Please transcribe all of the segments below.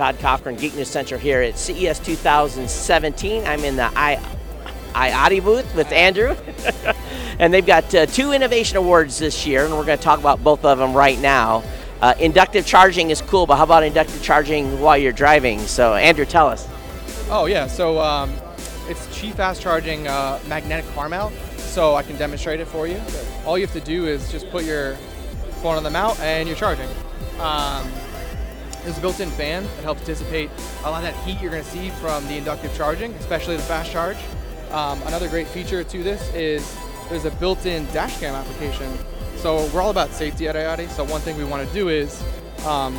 Todd Cochran, Geek News Central here at CES 2017. I'm in the I, iOttie booth with Andrew. and they've got uh, two innovation awards this year, and we're going to talk about both of them right now. Uh, inductive charging is cool, but how about inductive charging while you're driving? So, Andrew, tell us. Oh, yeah. So, um, it's Qi fast charging uh, magnetic car mount. So, I can demonstrate it for you. All you have to do is just put your phone on the mount and you're charging. Um, there's a built-in fan that helps dissipate a lot of that heat you're going to see from the inductive charging, especially the fast charge. Um, another great feature to this is there's a built-in dash cam application. So we're all about safety at iOttie. So one thing we want to do is um,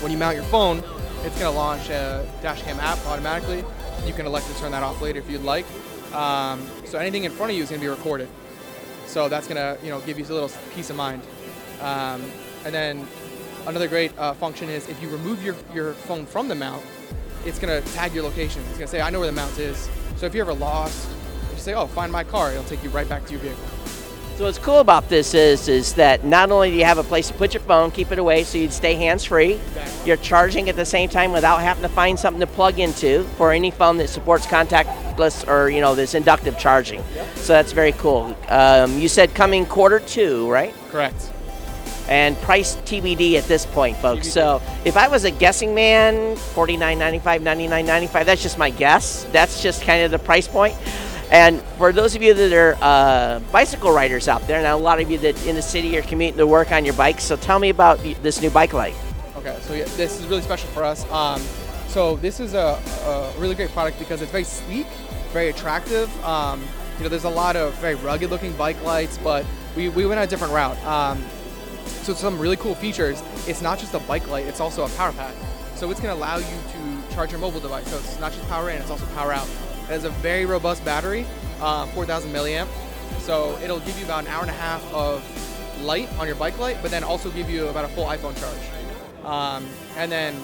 when you mount your phone, it's going to launch a dash cam app automatically. You can elect to turn that off later if you'd like. Um, so anything in front of you is going to be recorded. So that's going to you know give you a little peace of mind. Um, and then another great uh, function is if you remove your, your phone from the mount, it's going to tag your location. It's going to say, I know where the mount is. So if you're ever lost, you say, oh, find my car, it'll take you right back to your vehicle. So what's cool about this is is that not only do you have a place to put your phone, keep it away so you'd stay hands-free, Exactly. you're charging at the same time without having to find something to plug into for any phone that supports contactless or you know this inductive charging. So that's very cool. Um, you said coming quarter two, right? Correct. And price TBD at this point, folks. So if I was a guessing man, $49.95, $99.95, that's just my guess. That's just kind of the price point. And for those of you that are uh, bicycle riders out there, now a lot of you that in the city are commuting to work on your bikes, so tell me about this new bike light. Okay, so yeah, this is really special for us. Um, so this is a, a really great product because it's very sleek, very attractive. Um, you know, there's a lot of very rugged-looking bike lights, but we, we went a different route. Um, so some really cool features. It's not just a bike light; it's also a power pack. So it's going to allow you to charge your mobile device. So it's not just power in; it's also power out. It has a very robust battery, uh, 4,000 milliamp. So it'll give you about an hour and a half of light on your bike light, but then also give you about a full iPhone charge. Um, and then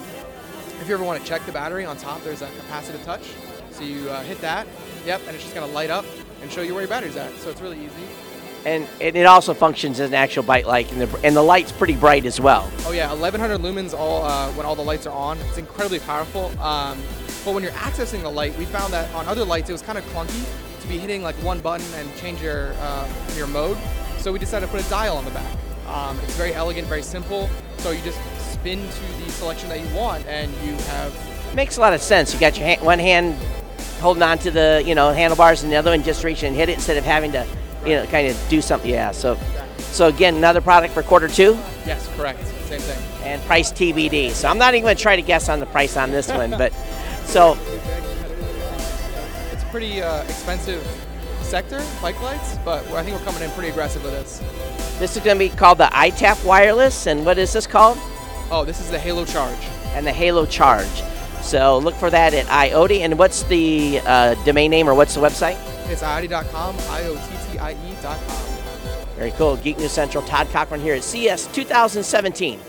if you ever want to check the battery on top, there's a capacitive touch. So you uh, hit that, yep, and it's just going to light up and show you where your battery's at. So it's really easy. And, and it also functions as an actual bike light, and the, and the light's pretty bright as well. Oh yeah, 1100 lumens all uh, when all the lights are on. It's incredibly powerful. Um, but when you're accessing the light, we found that on other lights it was kind of clunky to be hitting like one button and change your uh, your mode. So we decided to put a dial on the back. Um, it's very elegant, very simple. So you just spin to the selection that you want, and you have It Makes a lot of sense. You got your hand, one hand holding on to the you know handlebars, and the other one just reach and hit it instead of having to you know kind of do something. Yeah. So so again, another product for quarter two yes, correct, same thing. and price TBD. So I'm not even going to try to guess on the price on this one, but so It's a pretty uh, expensive sector, bike lights, but I think we're coming in pretty aggressive with this. this is going to be called the iTap Wireless, and what is this called? Oh, this is the Halo Charge. And the Halo Charge. So look for that at iOttie. And what's the uh, domain name or what's the website? It's iottie.com, I-O-T-T-I-E.com. Very cool. Geek News Central. Todd Cochran here at CES 2017.